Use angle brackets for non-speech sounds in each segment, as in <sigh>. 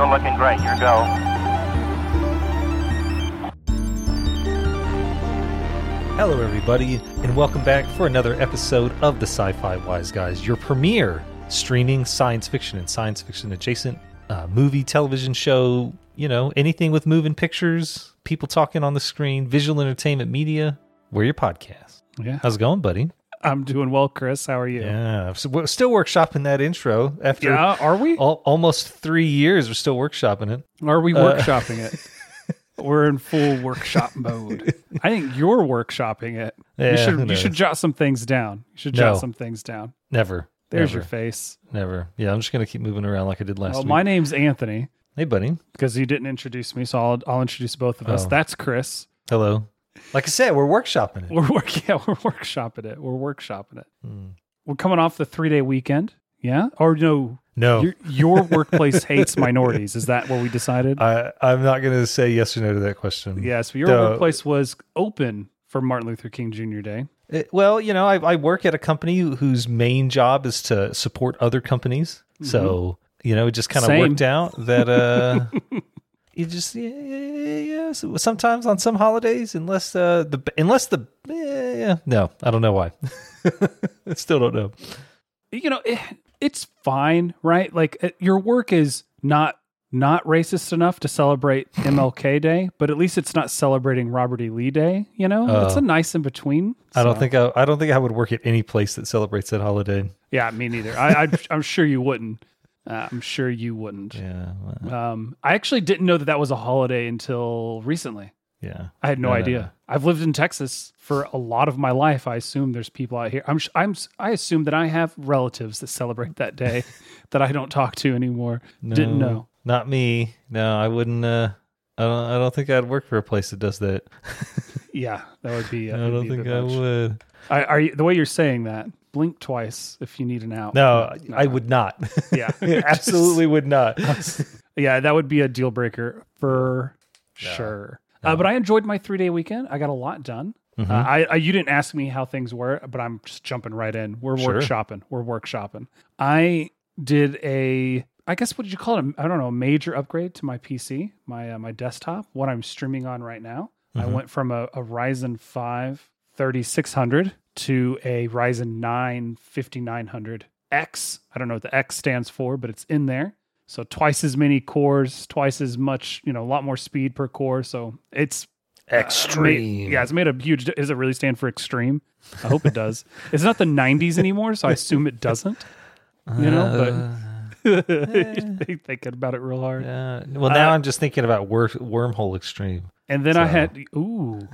Eagle looking great. Your go. Hello, everybody, and welcome back for another episode of the Sci Fi Wise Guys, your premier streaming science fiction and science fiction adjacent uh, movie, television show, you know, anything with moving pictures, people talking on the screen, visual entertainment media. We're your podcast. Yeah. How's it going, buddy? <laughs> I'm doing well, Chris. How are you? Yeah. So we're still workshopping that intro after Yeah, are we? al- almost three years. We're still workshopping it. Are we Uh, workshopping it? <laughs> We're in full workshop mode. I think you're workshopping it. Yeah, you should you should jot some things down. You should No. jot some things down. Never. There's never, your face. Never. Yeah, I'm just going to keep moving around like I did last Well, week. my name's Anthony hey, buddy. because you didn't introduce me, so I'll I'll introduce both of us. Oh. That's Chris. Hello. Like I said, we're workshopping it. We're work <laughs> yeah, we're workshopping it. We're workshopping it. Hmm. We're coming off the three day weekend. Yeah, or no? No. Your, your workplace hates minorities. Is that what we decided? I, I'm not going to say yes or no to that question. Yeah, so your The- workplace was open for Martin Luther King Jr. Day. It- well, you know, I, I work at a company whose main job is to support other companies. So, you know, it just kind of worked out that uh, <laughs> you just, yeah, yeah, yeah. So sometimes on some holidays, unless uh, the, unless the, yeah, yeah, no, I don't know why. I <laughs> still don't know. You know, it, it's fine, right? Like uh, your work is not not racist enough to celebrate <laughs> MLK Day, but at least it's not celebrating Robert E. Lee Day. You know, it's Oh. a nice in between. I don't think I, I don't think I would work at any place that celebrates that holiday. Yeah, me neither. I, I I'm sure you wouldn't. Uh, I'm sure you wouldn't. Yeah. well, Um, I actually didn't know that that was a holiday until recently. yeah. I had no No, no, idea. I've lived in Texas for a lot of my life. I assume there's people out here. I'm sh- I'm I assume that I have relatives that celebrate that day <laughs> that I don't talk to anymore. Didn't know. Not me. No, I wouldn't. Uh, I don't. I don't think I'd work for a place that does that. <laughs> Yeah, that would be. Uh, <laughs> I don't be think I much. would. I, are you, the way you're saying that? Blink twice if you need an out. No, No. I would not. <laughs> Yeah, <laughs> absolutely would not. <laughs> yeah, that would be a deal breaker for sure. Uh, but I enjoyed my three day weekend. I got a lot done. Mm-hmm. Uh, I, I you didn't ask me how things were, but I'm just jumping right in. We're Sure. workshopping. We're workshopping. I did a. I guess what did you call it? I don't know. A major upgrade to my PC, my uh, my desktop, what I'm streaming on right now. I Mm-hmm. went from a, a Ryzen 5 3600 to a Ryzen 9 5900X. I don't know what the X stands for, but it's in there. So twice as many cores, twice as much, you know, a lot more speed per core. So it's uh, Extreme. made- yeah, it's made a huge. Does it really stand for extreme? I hope it does. <laughs> it's not the 90s anymore, so I assume it doesn't. You know, but <laughs> they thinking about it real hard. Uh, well, now Uh, I'm just thinking about wor- wormhole extreme. And then I had ooh,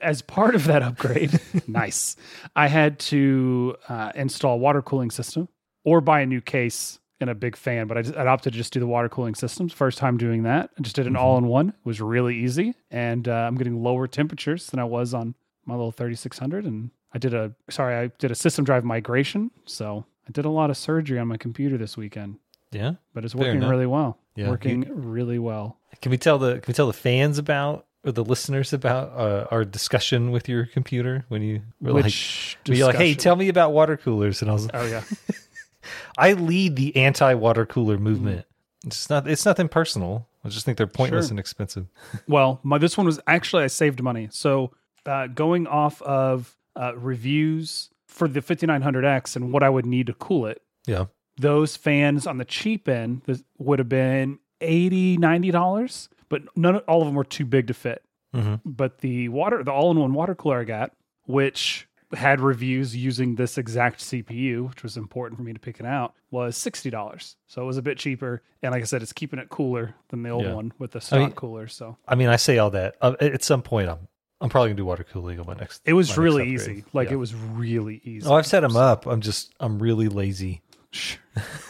as part of that upgrade, <laughs> nice. I had to uh, install a water cooling system or buy a new case and a big fan, but I, just, I opted to just do the water cooling systems. First time doing that, I just did an all in one. It was really easy, and uh, I'm getting lower temperatures than I was on my little 3600. And I did a sorry, I did a system drive migration, so I did a lot of surgery on my computer this weekend, Yeah. but it's working really well. Yeah, working really well. Can we tell the Can we tell the fans about or the listeners about uh, our discussion with your computer when you were like, Which were you like, hey, tell me about water coolers, and I was, Oh yeah. <laughs> I lead the anti water cooler movement. It's not. It's nothing personal. I just think they're pointless Sure. and expensive. <laughs> Well, my this one was actually I saved money. So uh, going off of uh, reviews for the 5900X and what I would need to cool it, Yeah. those fans on the cheap end would have been 80 90 dollars, but none of, all of them were too big to fit. Mhm. But the water, the all-in-one water cooler I got, which had reviews using this exact CPU, which was important for me to pick it out, was sixty dollars. So it was a bit cheaper, and like I said, it's keeping it cooler than the old Yeah. one with the stock mean- cooler. So I mean, I say all that. Uh, at some point, I'm I'm probably gonna do water cooling on my next. it was really easy. Like Yeah. it was really easy. Oh, I've set them up. I'm just I'm really lazy. <laughs>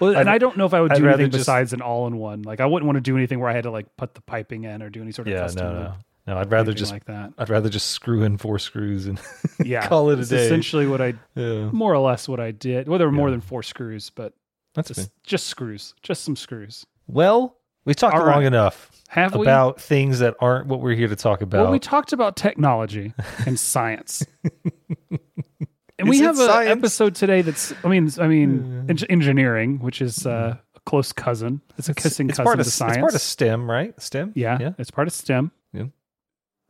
Well, and I'd- I don't know if I would I'd do rather anything just- besides an all-in-one. Like I wouldn't want to do anything where I had to like put the piping in or do any sort of Yeah, custom no, no, no. I'd rather just like that. I'd rather just screw in four screws and <laughs> Yeah, call it a day. Essentially, what I yeah, more or less what I did. Well, there were more than four screws, but that's just just screws, just some screws. Well, we talked All long right. enough Have we? about things that aren't what we're here to talk about. Well, we talked about technology and science. <laughs> And we have an episode today that's, I mean, I mean, eng- engineering, which is uh, close cousin. It's a It's- kissing it's cousin part of to it's science. part of STEM, right? STEM. yeah, yeah. it's part of STEM. Yeah.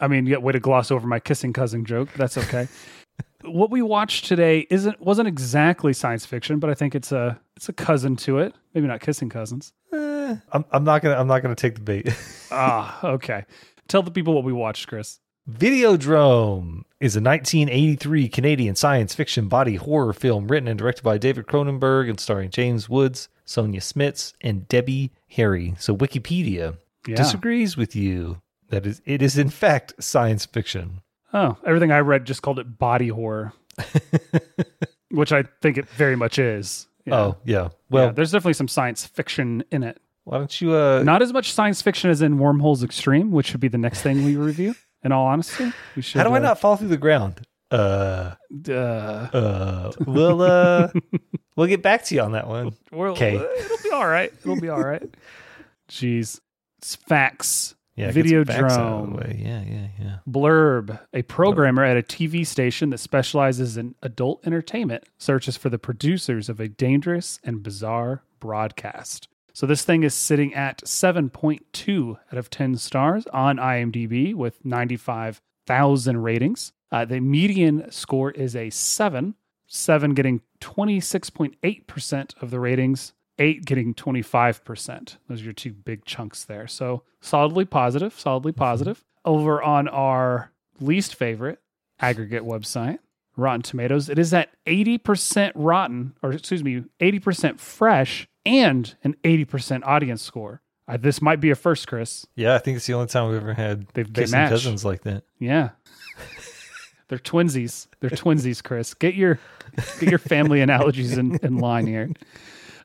I mean, yeah, way to gloss over my kissing cousin joke. but That's okay. <laughs> what we watched today isn't wasn't exactly science fiction, but I think it's a it's a cousin to it. Maybe not kissing cousins. Eh, I'm, I'm not gonna I'm not gonna take the bait. <laughs> ah, okay. Tell the people what we watched, Chris. Videodrome is a 1983 Canadian science fiction body horror film written and directed by David Cronenberg and starring James Woods, Sonja Smits, and Debbie Harry. So Wikipedia Yeah. disagrees with you that is it is in fact science fiction. Oh, everything I read just called it body horror, <laughs> which I think it very much is. Yeah. Oh yeah. Yeah, Well, there's definitely some science fiction in it. why don't you uh Not as much science fiction as in Wormholes Extreme, which should be the next thing we review. In all honesty, we should. how do I uh, not fall through the ground? Uh Uh, uh we'll uh <laughs> we'll get back to you on that one. we'll- Okay. it'll be all right. It'll be all right. <laughs> Jeez, it's facts. Yeah, get some facts out of Videodrome. the way. Yeah, yeah, yeah. Blurb, a programmer at a TV station that specializes in adult entertainment, searches for the producers of a dangerous and bizarre broadcast. So this thing is sitting at 7.2 out of 10 stars on IMDb with 95,000 ratings. Uh, the median score is a 7, 7 getting 26.8% of the ratings, 8 getting 25%. Those are your two big chunks there. So solidly positive, solidly positive. Over on our least favorite aggregate website, Rotten Tomatoes, it is at 80% rotten, or excuse me, 80% fresh and an 80% audience score. Uh, this might be a first, Chris. Yeah, I think it's the only time we've ever had They- they match. cousins like that. Yeah. <laughs> They're twinsies. They're twinsies, Chris. Get your get your family analogies in, in line here.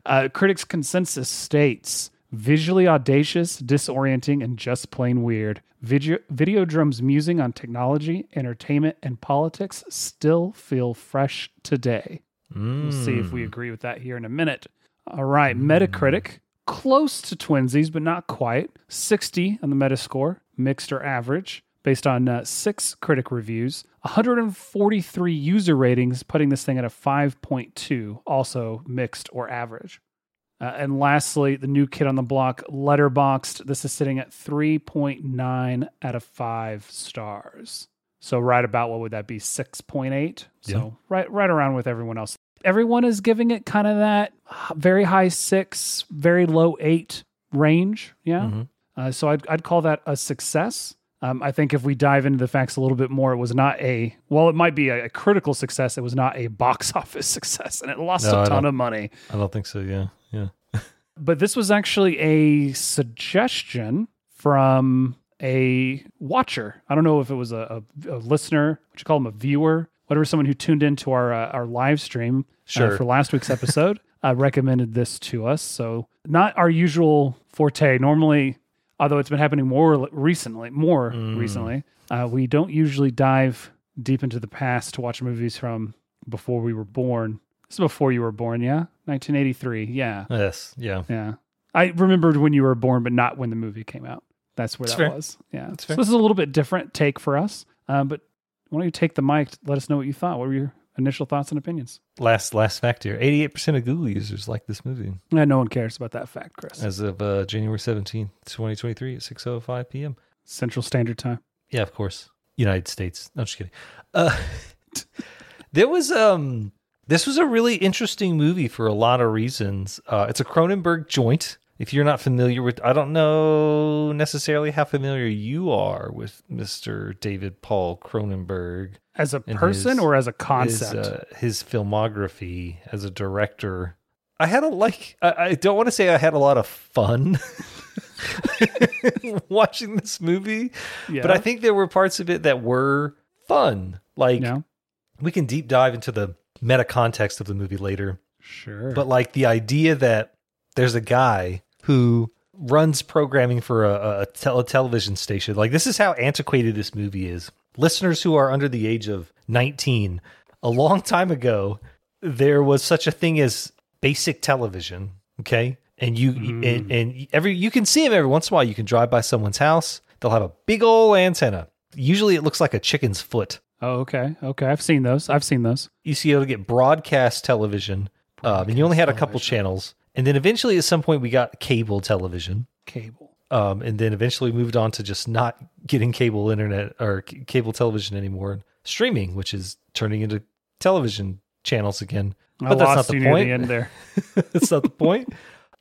Uh, critics' consensus states visually audacious, disorienting, and just plain weird. Video, Videodrome's musing on technology, entertainment, and politics still feel fresh today. We'll see if we agree with that here in a minute. All right, Metacritic, close to twinsies, but not quite. 60 on the Metascore, mixed or average, based on uh, six critic reviews. 143 user ratings, putting this thing at a 5.2, also mixed or average. Uh, and lastly, the new kid on the block, Letterboxd. This is sitting at 3.9 out of 5 stars. So right about what would that be? 6.8. So Yeah. right right around with everyone else. Everyone is giving it kind of that very high 6, very low 8 range, yeah. Mhm. Uh, so I'd I'd call that a success. Um, I think if we dive into the facts a little bit more, it was not a well, it might be a, a critical success. It was not a box <laughs> office success, and it lost No, a ton of money I don't think so. Yeah, yeah. <laughs> but this was actually a suggestion from a watcher. I don't know if it was a, a, a listener, what you call him a viewer, whatever, someone who tuned into our uh, our live stream uh, for last week's episode <laughs> uh, recommended this to us. So not our usual forte. Normally, although it's been happening more recently, more recently, uh, we don't usually dive deep into the past to watch movies from before we were born. This is before you were born, yeah, 1983, yeah. Yes, yeah. Yeah. I remembered when you were born, but not when the movie came out. That's where that fair. was. Yeah. That's So fair. this is a little bit different take for us. Um, but why don't you take the mic? Let us know what you thought. What were your initial thoughts and opinions? Last last fact here: eighty-eight percent of Google users like this movie Yeah, no one cares about that fact, Chris. as of uh, January seventeenth, twenty twenty-three, at six oh five p.m. Central Standard Time. Yeah, of course, United States. No, just kidding. Uh, <laughs> there was um, this was a really interesting movie for a lot of reasons. Uh, it's a Cronenberg joint. If you're not familiar with, I don't know necessarily how familiar you are with Mr. David Paul Cronenberg. As a person his- or as a his, concept? uh, his filmography as a director. I had a like. I, I don't want to say I had a lot of fun <laughs> watching this movie, yeah. but I think there were parts of it that were fun. Like yeah. we can deep dive into the meta context of the movie later, Sure. but like the idea that there's a guy who runs programming for a, a, tel- a television station. Like this is how antiquated this movie is. Listeners who are under the age of 19, a long time ago, there was such a thing as basic television. Okay. And you and, and every you can see them every once in a while. You can drive by someone's house. They'll have a big old antenna. Usually, it looks like a chicken's foot. oh, okay. Okay. I've seen those. I've seen those. You see, to get broadcast television, um, and you only had a couple television. channels, And then eventually, at some point, we got cable television. Cable. Um, and then eventually moved on to just not getting cable internet or c- cable television anymore, streaming, which is turning into television channels again. I But that's not the point. the end there. <laughs> That's not the point.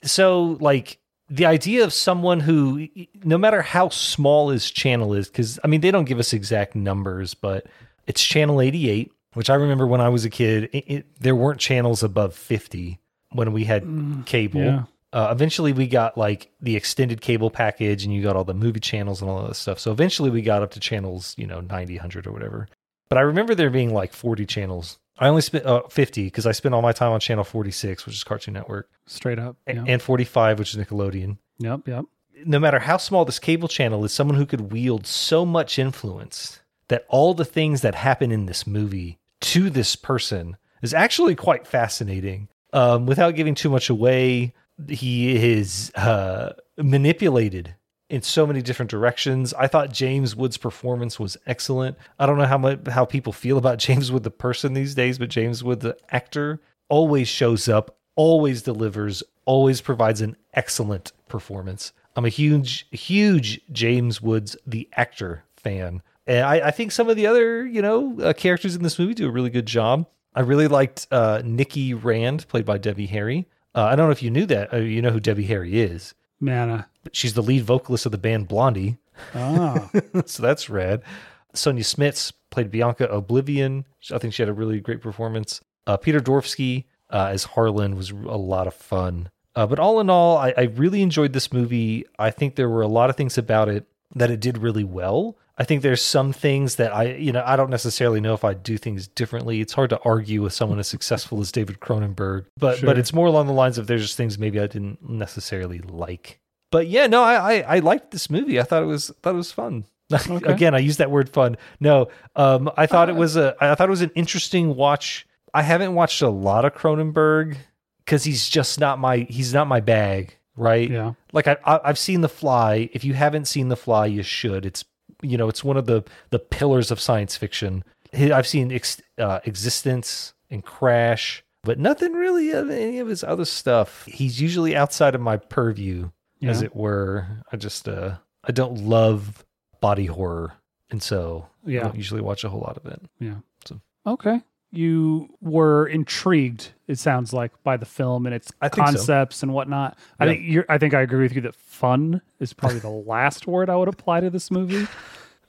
So, like, the idea of someone who, no matter how small his channel is, because I mean, they don't give us exact numbers, but it's channel 88, which I remember when I was a kid, it, it, there weren't channels above 50 when we had cable. yeah. Uh, eventually, we got like the extended cable package, and you got all the movie channels and all that stuff. So, eventually, we got up to channels, you know, 90, 100 or whatever. But I remember there being like 40 channels. I only spent uh, 50 because I spent all my time on channel 46, which is Cartoon Network Straight up. Yeah. and 45, which is Nickelodeon. yep. Yep. No matter how small this cable channel is, someone who could wield so much influence that all the things that happen in this movie to this person is actually quite fascinating. Um, without giving too much away, he is uh, manipulated in so many different directions. I thought James Wood's performance was excellent. I don't know how much how people feel about <laughs> James Wood the person these days, but James Wood the actor always shows up, always delivers, always provides an excellent performance. I'm a huge, huge James Woods the actor fan, and I, I think some of the other you know uh, characters in this movie do a really good job. I really liked uh, Nikki Rand, played by Debbie Harry. Uh, I don't know if you knew that. Uh, you know who Debbie Harry is. Mana. But she's the lead vocalist of the band Blondie. Ah. <laughs> so that's rad. Sonja Smits played Bianca O'Blivion. I think she had a really great performance. Uh, Peter Dvorsky uh, as Harlan was a lot of fun. Uh, but all in all, I, I really enjoyed this movie. I think there were a lot of things about it that it did really well. I think there's some things that I, you know, I don't necessarily know if I'd do things differently. It's hard to argue with someone as successful as David Cronenberg, but Sure. but it's more along the lines of there's just things maybe I didn't necessarily like. But yeah, no, I I, I liked this movie. I thought it was thought it was fun. <laughs> Okay. Again, I use that word fun. No, um, I thought it was a I thought it was an interesting watch. I haven't watched a lot of Cronenberg because he's just not my he's not my bag, right? yeah. Like I, I I've seen The Fly. If you haven't seen The Fly, you should. It's you know it's one of the the pillars of science fiction. I've seen ex, uh, eXistenZ and Crash, but nothing really of any of his other stuff. He's usually outside of my purview, as it were. I just uh I don't love body horror, and so I Yeah. don't usually watch a whole lot of it. Yeah. So- Okay. You were intrigued, it sounds like, by the film and its think so. concepts and whatnot. I think you're I think I agree with you that fun is probably the <laughs> last word I would apply to this movie. <laughs>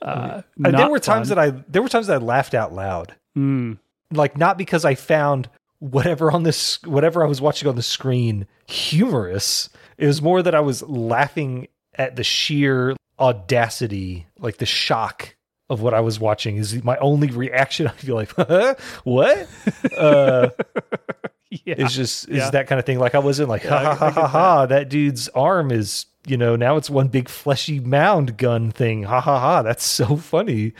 Uh, Uh, there were times that I there were times that I laughed out loud. Mm, like not because I found whatever on this whatever I was watching on the screen humorous. It was more that I was laughing at the sheer audacity, like the shock of what I was watching. Is my only reaction. <laughs> I feel like <laughs> what? Uh, <laughs> yeah. it's just is Yeah. that kind of thing. Like I wasn't like Yeah, ha I ha ha ha ha. That dude's arm is you know now it's one big fleshy mound gun thing. Ha ha ha. That's so funny.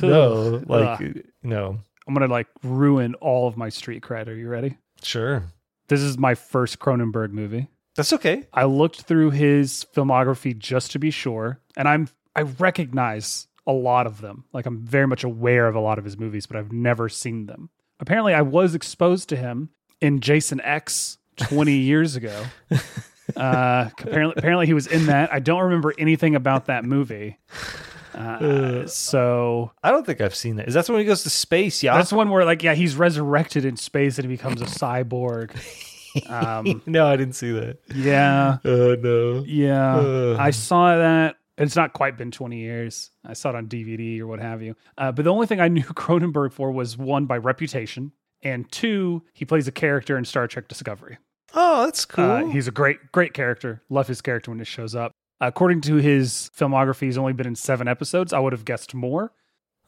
No, like Ugh. no. I'm gonna like ruin all of my street cred. Are you ready? Sure. This is my first Cronenberg movie. That's okay. I looked through his filmography just to be sure, and I'm I recognize a lot of them. Like I'm very much aware of a lot of his movies, but I've never seen them. Apparently, I was exposed to him in Jason X 20 <laughs> years ago. Uh, apparently, apparently he was in that. I don't remember anything about that movie. Uh, so I don't think I've seen that. Is that when he goes to space? Yeah. that's one where like yeah, he's resurrected in space and he becomes a cyborg. <laughs> Um, no, I didn't see that. yeah. Oh no. Yeah, Ugh. I saw that. It's not quite been 20 years. I saw it on DVD or what have you. Uh, but the only thing I knew <laughs> Cronenberg for was one by reputation, and two, he plays a character in Star Trek Discovery. Oh, that's cool. Uh, he's a great, great character. Love his character when it shows up. According to his filmography, he's only been in seven episodes. I would have guessed more,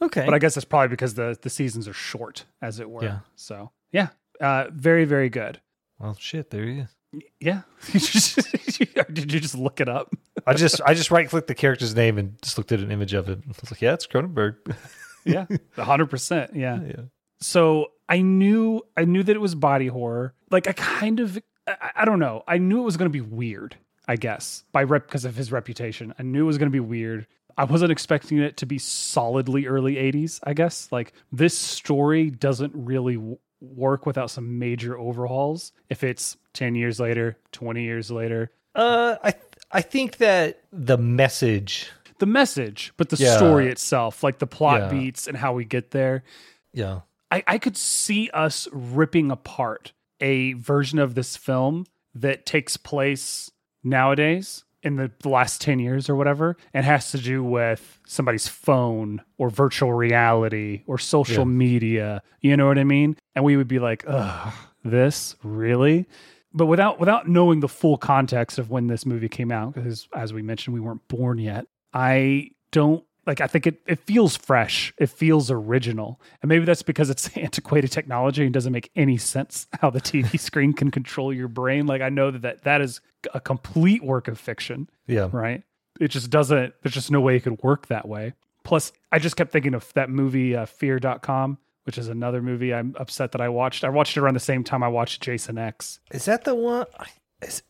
okay. but I guess that's probably because the the seasons are short, as it were. Yeah. So yeah, uh, very, very good. well, shit. There he is. Yeah. <laughs> Did you just look it up? I just I just right clicked the character's name and just looked at an image of it. I was like, yeah, it's Cronenberg. <laughs> Yeah, hundred percent. Yeah. yeah. So I knew I knew that it was body horror. Like I kind of I, I don't know. I knew it was going to be weird. I guess by rep because of his reputation. I knew it was going to be weird. I wasn't expecting it to be solidly early '80s. I guess like this story doesn't really w- work without some major overhauls if it's 10 years later, 20 years later. Uh, I I think that the message. The message, but the Yeah. story itself, like the plot Yeah. beats and how we get there, Yeah. I, I could see us ripping apart a version of this film that takes place nowadays in the last 10 years or whatever and has to do with somebody's phone or virtual reality or social Yeah. media. You know what i mean? And we would be like ugh this? Really? But without without knowing the full context of when this movie came out because as we mentioned we weren't born yet i don't like i think it, it feels fresh it feels original and maybe that's because it's <laughs> antiquated technology and doesn't make any sense <laughs> how the tv <laughs> screen can control your brain like i know that that, that is a complete work of fiction Yeah. right it just doesn't there's just no way it could work that way plus i just kept thinking of that movie uh, fear.com which is another movie i'm upset that i watched i watched it around the same time i watched jason x Is that the one?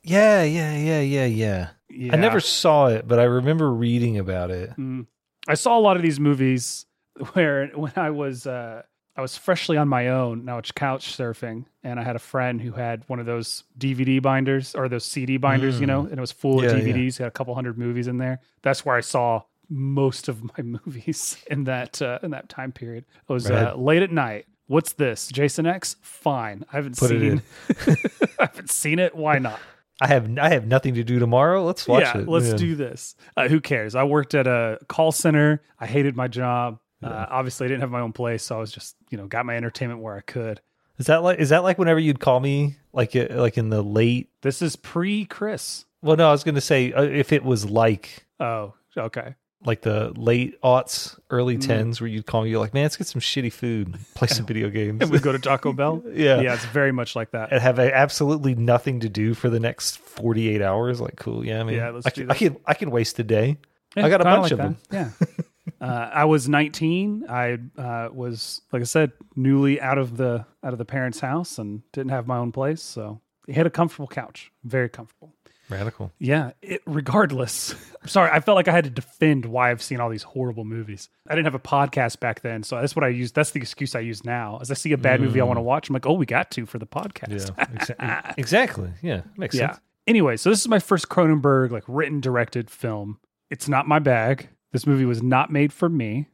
Yeah, yeah, yeah, yeah, yeah. yeah. I never saw it, but I remember reading about it. Mm. I saw a lot of these movies <laughs> where when I was uh, I was freshly on my own. Now it's couch surfing, and I had a friend who had one of those DVD binders or those CD binders, you know, and it was full Yeah, of yeah. DVDs. It had a couple hundred movies in there. That's where I saw most of my <laughs> movies in that uh, in that time period. It was uh, late at night. What's this? Jason X? Fine. I haven't Put it seen. <laughs> I haven't seen it. Why not? I have I have nothing to do tomorrow. Let's watch yeah, it. let's Yeah. do this. Uh, who cares? I worked at a call center. I hated my job. Uh, obviously, I didn't have my own place, so I was just you know got my entertainment where I could. Is that like is that like whenever you'd call me like uh, like in the late? This is pre Chris. Well, no, I was going to say uh, if it was like Oh, okay. Like the late aughts, early Mm. tens, where you'd call me, you're like, man, let's get some shitty food, <laughs> play some video games, And we go to Taco Bell. <laughs> Yeah. yeah, it's very much like that. and have absolutely nothing to do for the next 48 hours. Like, cool, yeah, I mean, Yeah, let's I, do can, I that. can I can waste a day. I got a bunch of that. Yeah. <laughs> uh, I was 19. I uh, was, like I said, newly out of the out of the parents' house and didn't have my own place, so I had a comfortable couch, very comfortable. Radical. Yeah, it, regardless. <laughs> I'm sorry, I felt like I had to defend why I've seen all these horrible movies. I didn't have a podcast back then, so that's what I use. That's the excuse I use now. As I see a bad movie I want to mm. watch, I'm like, oh, we got to for the podcast. Yeah, <laughs> exa- exactly. Yeah, makes yeah. sense. Anyway, so this is my first Cronenberg like written directed film. It's not my bag. This movie was not made for me.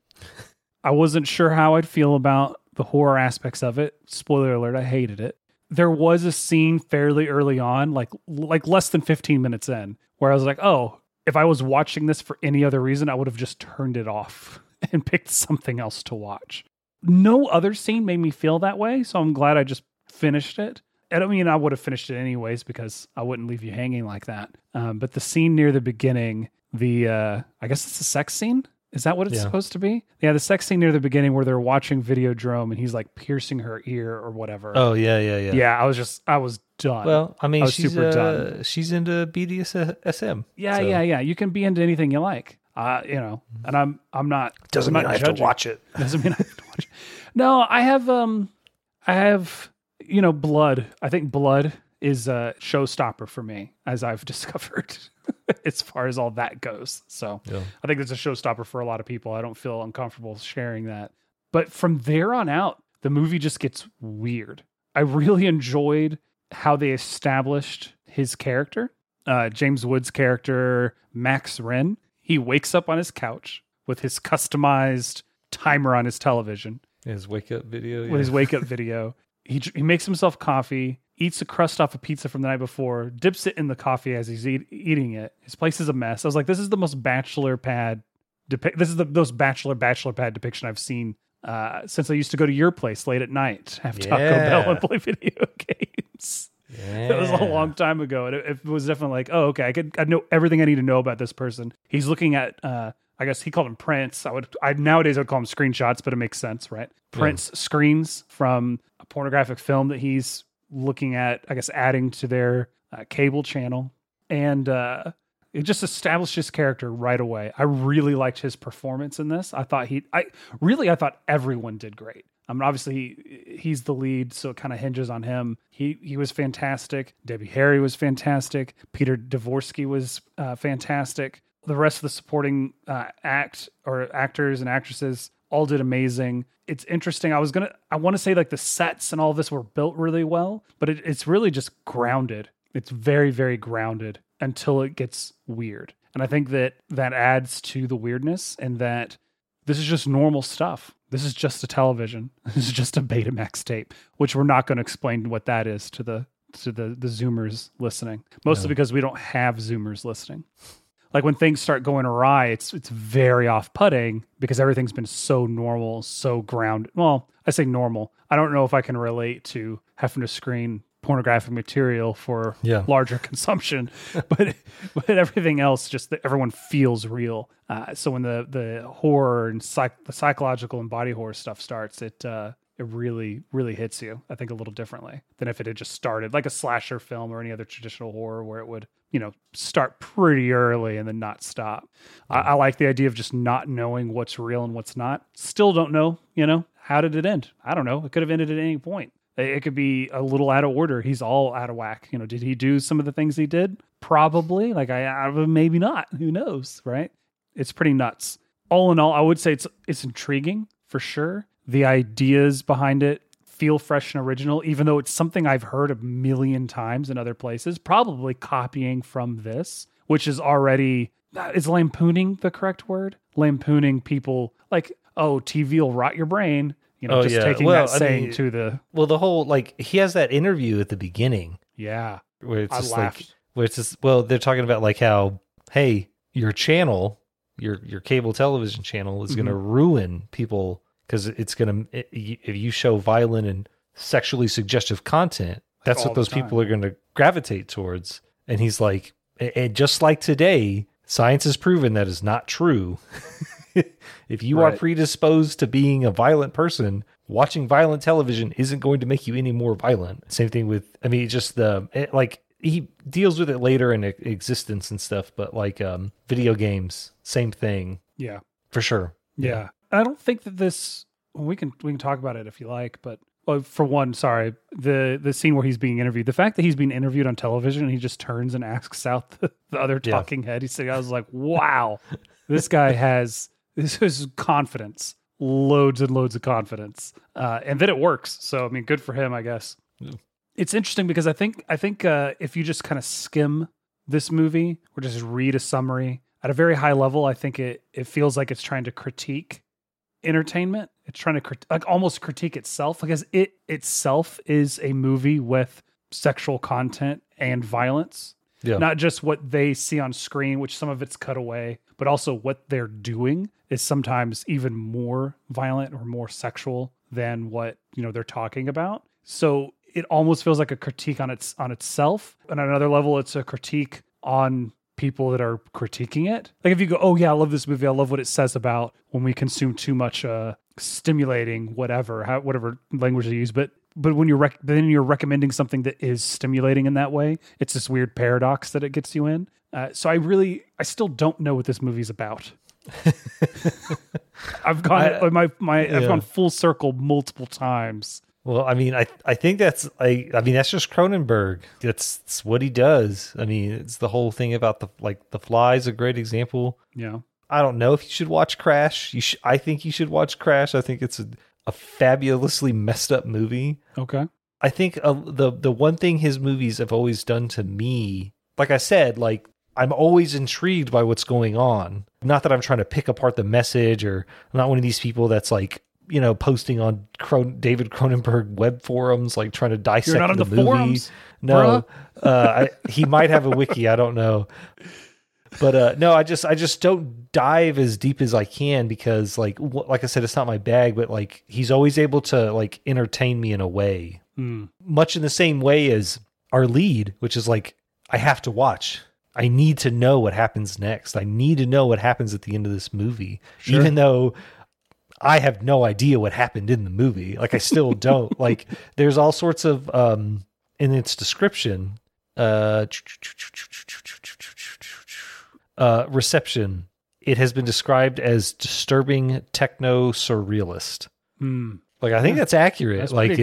I wasn't sure how I'd feel about the horror aspects of it. Spoiler alert, I hated it. There was a scene fairly early on, like like less than 15 minutes in, where I was like, "Oh, if I was watching this for any other reason, I would have just turned it off <laughs> and picked something else to watch." No other scene made me feel that way, so I'm glad I just finished it. I don't mean I would have finished it anyways because I wouldn't leave you hanging like that. Um, but the scene near the beginning, the uh, I guess it's a sex scene. Is that what it's Yeah. supposed to be? Yeah, the sex scene near the beginning where they're watching Videodrome and he's like piercing her ear or whatever. Oh yeah, yeah, yeah. yeah, I was just I was done. Well, I mean, I she's super uh, done. she's into BDSM. yeah, so- yeah, yeah. You can be into anything you like. Uh, you know, and I'm I'm not Doesn't I'm mean not I have to watch it. <laughs> Doesn't mean I have to watch. it. No, I have um I have you know blood. I think blood is a showstopper for me as I've <laughs> discovered as far as all that goes. So Yeah. I think it's a showstopper for a lot of people. I don't feel uncomfortable sharing that. But from there on out, the movie just gets weird. I really <laughs> enjoyed how they established his character. Uh, James Wood's character, Max Renn, he wakes up on his couch with his customized timer on his television His wake up video. with yeah. his wake up <laughs> video. He, he makes himself coffee, eats a crust off a pizza from the night before, dips it in the coffee as he's eat, eating it. His place is a mess. I was like, this is the most bachelor pad depict. This is the most bachelor bachelor pad depiction I've seen uh, since I used to go to your place late at night, have Taco Yeah. Bell and play <laughs> video games. It was a long time ago, and it, it was definitely like, oh, okay, I could I know everything I need to know about this person. He's looking at, uh, I guess he called him prints. I would, I nowadays I would call him screenshots, but it makes sense, right? Prints screens from a pornographic film that he's looking at, I guess, adding to their uh, cable channel, and uh, it just established his character right away. I really liked his performance in this. I thought he, I really, I thought everyone did great. I mean, obviously he, he's the lead, so it kind of hinges on him. He he was fantastic. Debbie Harry was fantastic. Peter Dvorsky was uh, fantastic. The rest of the supporting uh, act or actors and actresses all did amazing. It's interesting. I was gonna, I want to say like the sets and all of this were built really well, but it, it's really just grounded. It's very, very grounded until it gets weird. And I think that that adds to the weirdness and that this is just normal stuff. This is just a television. <laughs> This is just a Betamax tape, which we're not going to explain what that is to the to the the Zoomers listening. Mostly No. because we don't have Zoomers listening. Like when things start going awry, it's it's very off putting because everything's been so normal, so grounded. Well, I say normal. I don't know if I can relate to having to screen pornographic material for Yeah. larger <laughs> consumption, but but everything else just that everyone feels real. Uh, so when the the horror and psych, the psychological and body horror stuff starts, it uh, it really really hits you. I think a little differently than if it had just started like a slasher film or any other traditional horror where it would you know start pretty early and then not stop. I, I like the idea of just not knowing what's real and what's not. Still don't know. You know how did it end? I don't know. It could have ended at any point. It could be a little out of order. He's all out of whack. You know, did he do some of the things he did? Probably. Like I, I maybe not. Who knows, right? It's pretty nuts. All in all, I would say it's it's intriguing for sure. The ideas behind it feel fresh and original, even though it's something I've heard a million times in other places. Probably copying from this, which is already is lampooning the correct word? Lampooning people like, oh, TV will rot your brain. You know, Oh, just yeah. taking Well, that I saying mean- to the Well, the whole like he has that interview at the beginning yeah. where it's I just like where it's just well they're talking about like how hey your channel your your cable television channel is going to Mm-hmm. ruin people because it's going to if you show violent and sexually suggestive content that's all what those people are going to gravitate towards. And he's like and just like today science has proven that is not true. <laughs> If you are predisposed to being a violent person watching violent television isn't going to make you any more violent. Same thing with i mean just the it, like he deals with it later in eXistenZ and stuff but like um video games same thing. Yeah. for sure. Yeah. I don't think that this well, we can we can talk about it if you like, but well, for one, sorry, the the scene where he's being interviewed, the fact that he's being interviewed on television and he just turns and <laughs> asks out the, the other Yeah. talking head, he said, I was like, wow, this guy <laughs> has this is confidence, loads and loads of confidence, uh, and then it works. So I mean, good for him, I guess. It's interesting because I think I think uh, if you just kind of skim this movie or just read a summary at a very high level, I think it it feels like it's trying to critique entertainment. It's trying to like almost critique itself because it itself is a movie with sexual content and violence. yeah Not just what they see on screen, which some of it's cut away, but also what they're doing is sometimes even more violent or more sexual than what, you know, they're talking about. So it almost feels like a critique on its on itself. And on another level, it's a critique on people that are critiquing it. Like if you go, "Oh yeah, I love this movie. I love what it says about when we consume too much uh stimulating whatever, how, whatever language they use." But but when you're rec- then you're recommending something that is stimulating in that way, it's this weird paradox that it gets you in. Uh, so I really, I still don't know what this movie's about. <laughs> I've gone I- my my I've gone full circle multiple times. Well i mean i i think that's i i mean that's just cronenberg that's, that's what he does i mean it's the whole thing about the like the fly is a great example Yeah. I don't know if you should watch Crash. You sh- I think you should watch Crash. I think it's a, a fabulously messed up movie. Okay. I think uh, the the one thing his movies have always done to me, like I said, like I'm always intrigued by what's going on. Not that I'm trying to pick apart the message, or I'm not one of these people that's like you know posting on Cron- David Cronenberg web forums, like trying to dissect not on the, the movie. forums, No, uh, I, he might have a wiki. I don't know but uh no i just i just don't dive as deep as i can because like like i said it's not my bag but like he's always able to like entertain me in a way Hmm. much in the same way as our lead which is like i have to watch i need to know what happens next i need to know what happens at the end of this movie Sure. even though i have no idea what happened in the movie like i still <laughs> don't like there's all sorts of um in its description uh uh, reception. It has been described as disturbing techno surrealist. Hmm. Like I think Yeah. that's accurate. That's like it-.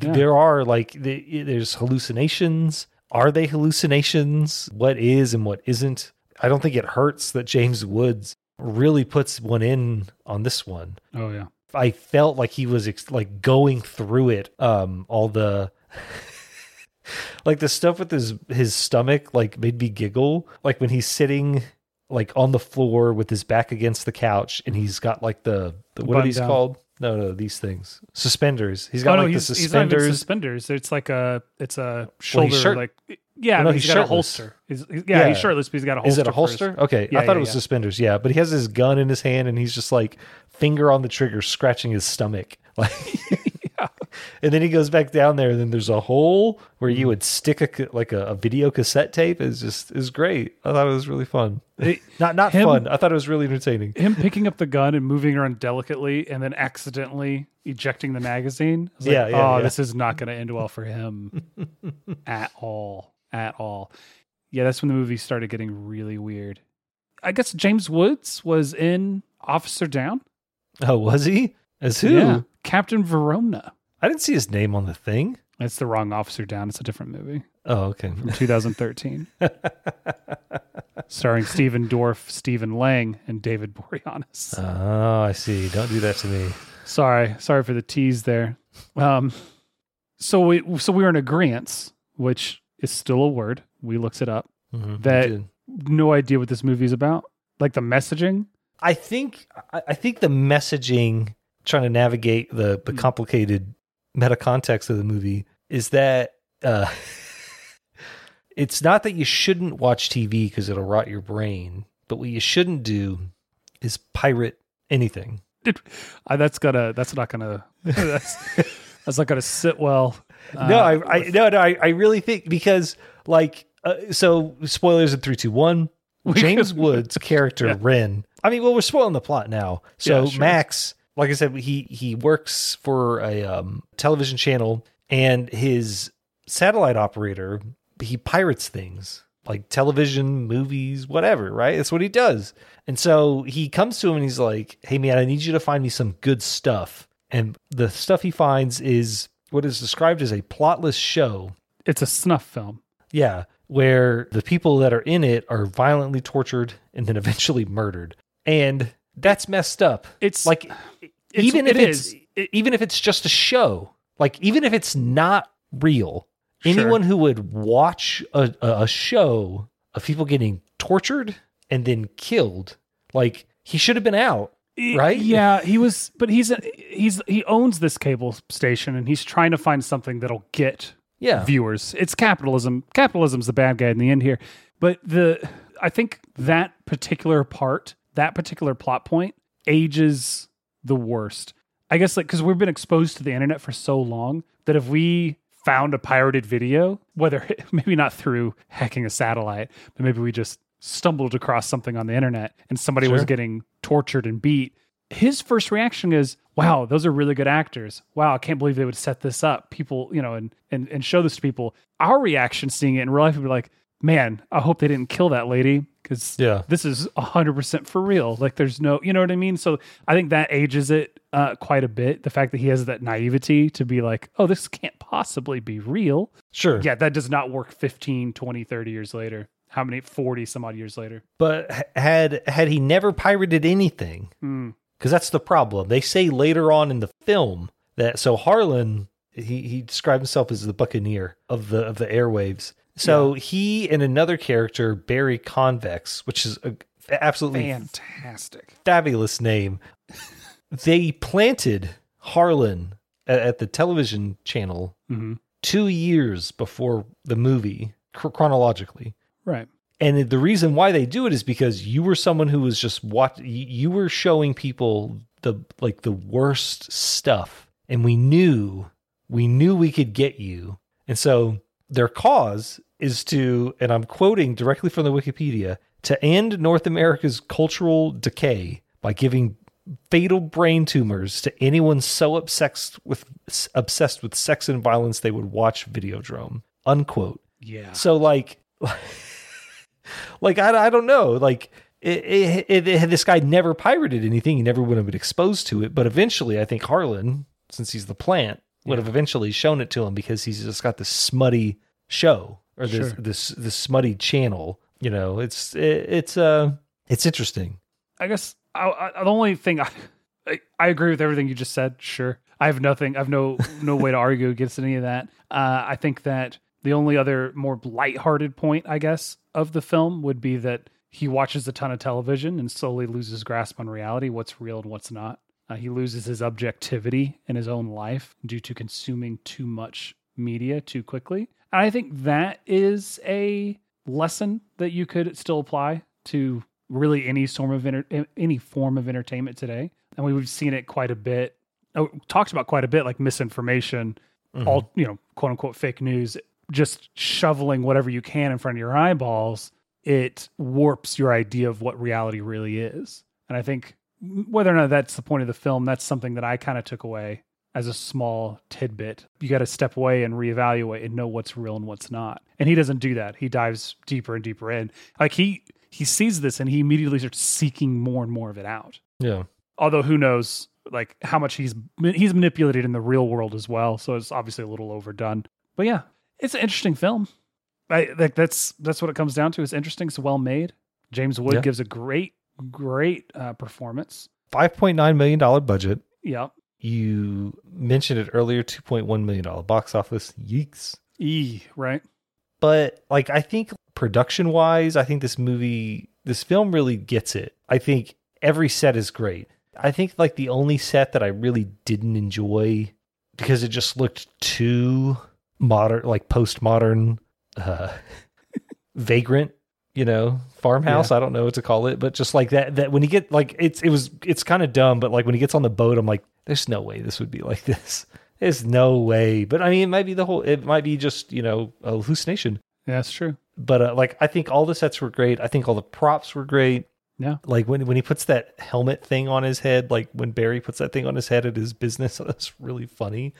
Yeah. there are like the, there's hallucinations. Are they hallucinations? What is and what isn't? I don't think it hurts that James Woods really puts one in on this one. Oh yeah. I felt like he was ex- like going through it. Um, all the <laughs> like the stuff with his his stomach like made me giggle. Like when he's sitting like on the floor with his back against the couch and he's got like the, the what are these down. called? No, no, these things. Suspenders. He's got oh no, like he's, the he's not even suspenders. suspenders. It's like a it's a shoulder he's shirt- like yeah, no, he's he's got a holster. He's, he's- yeah, he's Yeah. shirtless, but he's got a holster. Is it a for his- holster? Okay, Yeah, I thought yeah, it was suspenders. Yeah, but he has his gun in his hand and he's just like finger on the trigger, scratching his stomach. <laughs> Like, and then he goes back down there, and then there's a hole where Mm-hmm. you would stick a like a, a video cassette tape. Is just is great. I thought it was really fun. It- <laughs> Not not him- fun. I thought it was really entertaining. him picking up the gun and moving around delicately and then accidentally ejecting the magazine. Like, Yeah, oh, this is not going to end well for him <laughs> at all. At all. Yeah, that's when the movie started getting really weird. I guess James Woods was in Officer Down. Oh, was he? As who? Yeah. Captain Verona. I didn't see his name on the thing. That's the wrong Officer Down. It's a different movie Oh, okay. from 2013. <laughs> Starring Stephen Dorff, Stephen Lang, and David Boreanaz. Oh, I see. Don't do that to me. Sorry, sorry for the tease there. Um, so we so we were in agreement, which is still a word. We looked it up. Mhm, That- No idea what this movie is about. Like the messaging. I think I I think the messaging trying to navigate the the Hmm. complicated meta context of the movie is that uh <laughs> it's not that you shouldn't watch TV because it'll rot your brain, but what you shouldn't do is pirate anything. Uh, that's gonna. That's not gonna. <laughs> That's, that's not gonna sit well. Uh, no, I, I no no I, I really think because like uh, so spoilers in three two one. <laughs> James <laughs> Woods' character Yeah. Renn. I mean, well, we're spoiling the plot now. So Yeah, sure. Max, like I said, he he works for a um, television channel, and his satellite operator he pirates things like television, movies, whatever. Right? That's what he does. And so he comes to him and he's like, "Hey, man, I need you to find me some good stuff." And the stuff he finds is what is described as a plotless show it's a snuff film. yeah, where the people that are in it are violently tortured and then eventually murdered. And that's messed up. It's Like even if it it's is. even if it's just a show, like even if it's not real, Sure. anyone who would watch a, a show of people getting tortured and then killed, like he should have been out. Right? Yeah, he was, but he's he's he owns this cable station, and he's trying to find something that'll get Yeah. viewers. It's capitalism. Capitalism's the bad guy in the end here. But the I think that particular part, that particular plot point, ages the worst. I guess like because we've been exposed to the internet for so long that if we found a pirated video, whether <laughs> maybe not through hacking a satellite, but maybe we just stumbled across something on the internet and somebody was getting tortured and beat, his first reaction is, "Wow, those are really good actors. Wow, I can't believe they would set this up. People, you know, and and and show this to people." Our reaction seeing it in real life would be like, "Man, I hope they didn't kill that lady because Yeah. this is hundred percent for real. Like, there's no, you know what I mean." So I think that ages it uh, quite a bit. The fact that he has that naivety to be like, "Oh, this can't possibly be real." Sure. Yeah, that does not work 15, 20, 30 years later. How many? 40 some odd years later. But had had he never pirated anything, Hmm. because that's the problem. They say later on in the film that so Harlan he he described himself as the buccaneer of the of the airwaves. So he and another character Barry Convex, which is a absolutely Fantastic. fabulous name. they planted Harlan at, at the television channel hmm two years before the movie chronologically. Right. And the reason why they do it is because you were someone who was just what You you were showing people the like the worst stuff, and we knew we knew we could get you. And so their cause is to, and I'm quoting directly from the Wikipedia, to end North America's cultural decay by giving fatal brain tumors to anyone so obsessed with obsessed with sex and violence they would watch Videodrome. Unquote. Yeah. So like, <laughs> <laughs> like I, I don't know. Like it, it, it, it- this guy never pirated anything. He never would have been exposed to it. But eventually, I think Harlan, since he's the plant, would have eventually shown it to him because he's just got this smutty show or this Sure. this this smutty channel. You know, it's it, it's uh it's interesting. I guess I, I, the only thing I, I, I agree with everything you just said. Sure, I have nothing. I have no no way to argue against any of that. Uh, I think that the only other more lighthearted point, I guess, of the film would be that he watches a ton of television and slowly loses grasp on reality, what's real and what's not. Uh, he loses his objectivity in his own life due to consuming too much media too quickly. And I think that is a lesson that you could still apply to really any form of enter- any form of entertainment today. And we've seen it quite a bit. Oh, talked about quite a bit, like misinformation, mm-hmm. all you know, quote unquote fake news, just shoveling whatever you can in front of your eyeballs. It warps your idea of what reality really is. And I think whether or not that's the point of the film, that's something that I kind of took away as a small tidbit. You got to step away and reevaluate and know what's real and what's not. And he doesn't do that. He dives deeper and deeper in. Like he he sees this and he immediately starts seeking more and more of it out. Yeah. Although who knows like how much he's he's manipulated in the real world as well, so it's obviously a little overdone. But yeah, it's an interesting film. I like that's that's what it comes down to. It's interesting. It's well made. James Wood yeah. gives a great great uh, performance. Five point nine million dollar budget. Yep. You mentioned it earlier. Two point one million dollar box office. Yeeks. E right. But like I think production wise, I think this movie, this film really gets it. I think every set is great. I think like the only set that I really didn't enjoy because it just looked too modern, like postmodern, uh, <laughs> vagrant you know, farmhouse. Yeah. I don't know what to call it, but just like that. That when he get like it's it was it's kind of dumb, but like when he gets on the boat, I'm like, there's no way this would be like this. <laughs> There's no way. But I mean, it might be the whole. It might be just you know a hallucination. Yeah, that's true. But uh, like, I think all the sets were great. I think all the props were great. Yeah. Like when when he puts that helmet thing on his head, like when Barry puts that thing on his head at his business, <laughs> that's really funny.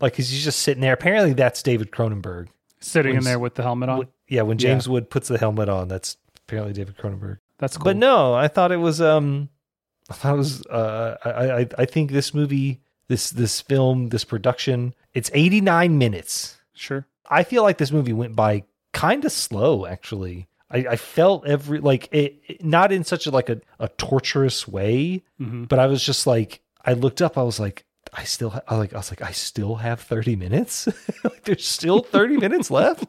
Like, he's just sitting there. Apparently, that's David Cronenberg sitting in there with the helmet on. Yeah, when James yeah. Wood puts the helmet on, that's apparently David Cronenberg. That's cool. But no, I thought it was um <laughs> I thought it was uh I I I think this movie, this this film, this production, it's 89 minutes. Sure. I feel like this movie went by kind of slow actually. I, I felt every like it, it, not in such a like a, a torturous way, mm-hmm. but I was just like I looked up, I was like, I still ha- I like I was like I still have 30 minutes. <laughs> like there's still 30 <laughs> minutes left.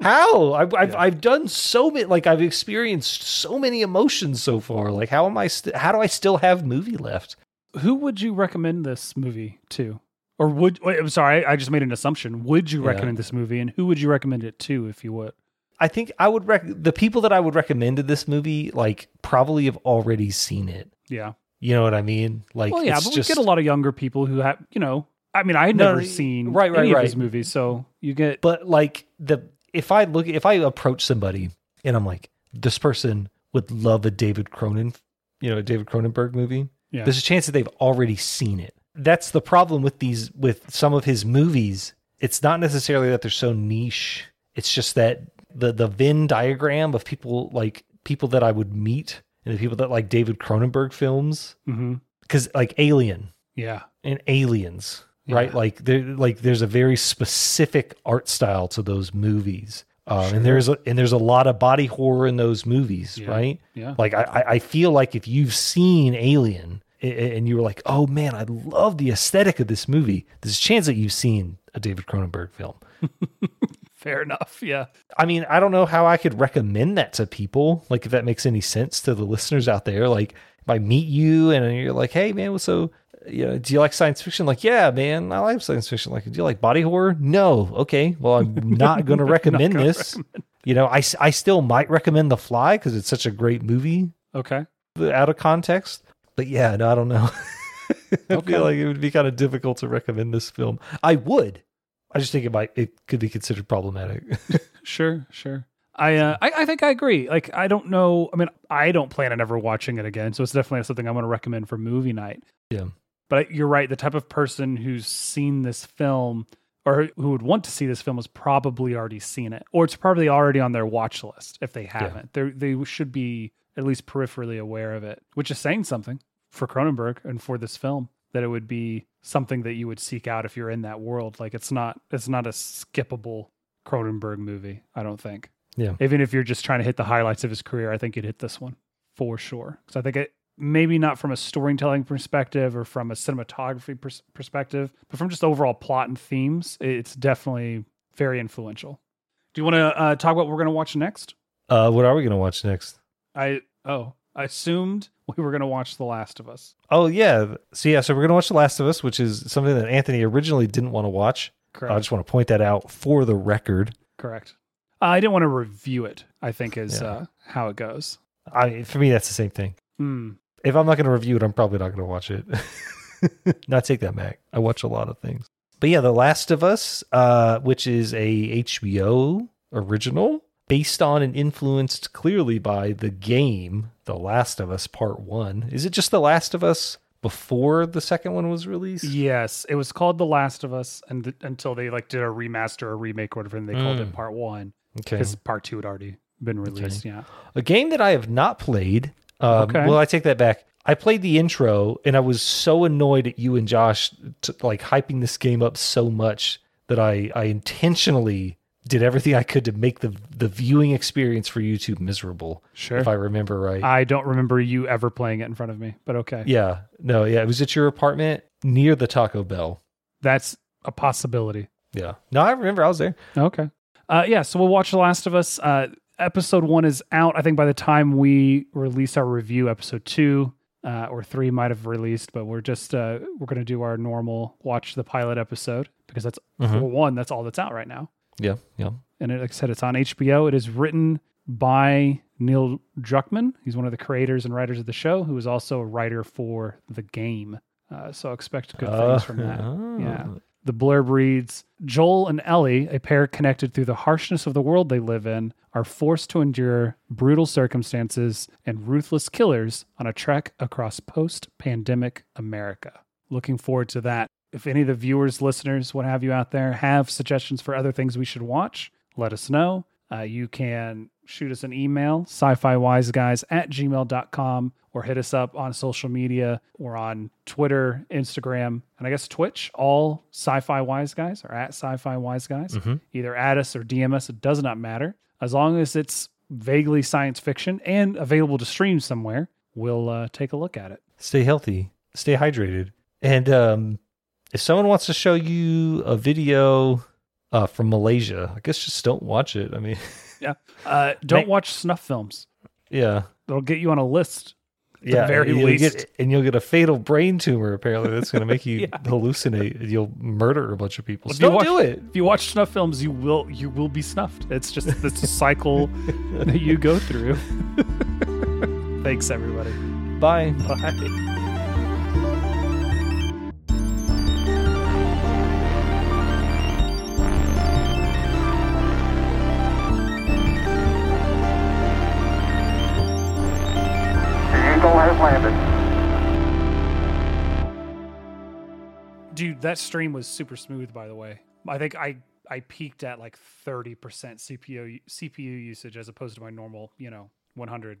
How? I've I've, yeah. I've, done so many like I've experienced so many emotions so far. Like how am I st- how do I still have movie left? Who would you recommend this movie to? Or would wait, I'm sorry, I just made an assumption. Would you recommend yeah. this movie and who would you recommend it to if you would? I think I would rec- the people that I would recommend to this movie like probably have already seen it. Yeah. You know what I mean? Like, well, yeah, but just... we get a lot of younger people who have, you know, I mean, I had no, never seen right, right, any right. of his movies, so you get. But like the if I look, if I approach somebody and I'm like, this person would love a David Cronin, you know, a David Cronenberg movie. Yeah. There's a chance that they've already seen it. That's the problem with these, with some of his movies. It's not necessarily that they're so niche. It's just that the the Venn diagram of people like people that I would meet and the people that like David Cronenberg films, because mm-hmm. like Alien, yeah, and Aliens, yeah. right? Like there, like there's a very specific art style to those movies. Um, sure. And there's a, and there's a lot of body horror in those movies, yeah. right? Yeah. Like I, I feel like if you've seen Alien and you were like, oh man, I love the aesthetic of this movie, there's a chance that you've seen a David Cronenberg film. <laughs> Fair enough. Yeah. I mean, I don't know how I could recommend that to people. Like, if that makes any sense to the listeners out there. Like, if I meet you and you're like, hey, man, what's so, you know, do you like science fiction? Like, yeah, man, I like science fiction. Like, do you like body horror? No. Okay. Well, I'm <laughs> not going to recommend this. Recommend. You know, I, I still might recommend The Fly because it's such a great movie. Okay. Out of context. But yeah, no, I don't know. <laughs> I okay. feel like it would be kind of difficult to recommend this film. I would I just think it might it could be considered problematic. <laughs> sure, sure. I, uh, I I think I agree. Like I don't know. I mean, I don't plan on ever watching it again, so it's definitely something I'm going to recommend for movie night. Yeah. But you're right. The type of person who's seen this film or who would want to see this film has probably already seen it, or it's probably already on their watch list if they haven't. Yeah. They they should be at least peripherally aware of it, which is saying something for Cronenberg and for this film that it would be something that you would seek out if you're in that world. Like it's not it's not a skippable Cronenberg movie, I don't think. Yeah. Even if you're just trying to hit the highlights of his career, I think you'd hit this one for sure. Because I think it maybe not from a storytelling perspective or from a cinematography pers- perspective, but from just overall plot and themes, it's definitely very influential. Do you want to uh, talk about what we're going to watch next? Uh, what are we going to watch next? I oh, I assumed <laughs> we were going to watch The Last of Us. Oh yeah, so yeah, so we're going to watch The Last of Us, which is something that Anthony originally didn't want to watch. Correct. I just want to point that out for the record. Correct. Uh, I didn't want to review it. I think is Yeah. uh, how it goes. I for me that's the same thing. Hmm. If I'm not going to review it, I'm probably not going to watch it. <laughs> not take that back. I watch a lot of things. But yeah, The Last of Us, uh, which is a HBO original based on and influenced clearly by the game The Last of Us Part 1. Is it just The Last of Us before the second one was released? Yes, it was called The Last of Us, and th- until they like did a remaster or remake or whatever, and they called it Mm. Part One Okay. because Part Two had already been released. Yeah. A game that I have not played. Um, Okay. Well, I take that back. I played the intro, and I was so annoyed at you and Josh, to, like hyping this game up so much that I I intentionally did everything I could to make the the viewing experience for YouTube miserable. Sure. If I remember right. I don't remember you ever playing it in front of me, but okay. yeah. No. Yeah. It was at your apartment near the Taco Bell. That's a possibility. Yeah. No, I remember. I was there. Okay. Uh, yeah, so we'll watch The Last of Us. Uh, episode one is out. I think by the time we release our review, episode two uh, or three might have released, but we're just uh, we're gonna do our normal watch the pilot episode because that's Mhm. for one, that's all that's out right now. Yeah. Yeah. And it, like I said, it's on HBO. It is written by Neil Druckmann. He's one of the creators and writers of the show, who is also a writer for the game. Uh, so expect good things from that. Uh, <laughs> Yeah. The blurb reads Joel and Ellie, a pair connected through the harshness of the world they live in, are forced to endure brutal circumstances and ruthless killers on a trek across post pandemic America. Looking forward to that. If any of the viewers, listeners, what have you out there have suggestions for other things we should watch, let us know. Uh, you can shoot us an email, sci fi wise guys at gmail.com, or hit us up on social media. We're on Twitter, Instagram, and I guess Twitch, all sci fi wise guys or at sci fi wise guys. Mhm. Either add us or DM us, it does not matter. As long as it's vaguely science fiction and available to stream somewhere, we'll uh, take a look at it. stay healthy, stay hydrated. And um, if someone wants to show you a video uh, from Malaysia, I guess just don't watch it. I mean, <laughs> Uh, don't Make- watch snuff films, yeah, it'll get you on a list. yeah. very and you'll least. get, and you'll get a fatal brain tumor. Apparently, that's going to make you <laughs> Yeah. hallucinate. You'll murder a bunch of people. So don't watch- do it. If you watch snuff films, you will you will be snuffed. It's just <laughs> it's a cycle that you go through. Thanks, everybody. Bye. Bye. Landed. Dude, that stream was super smooth. By the way, I think I I peaked at like thirty percent CPU CPU usage as opposed to my normal, you know, one hundred.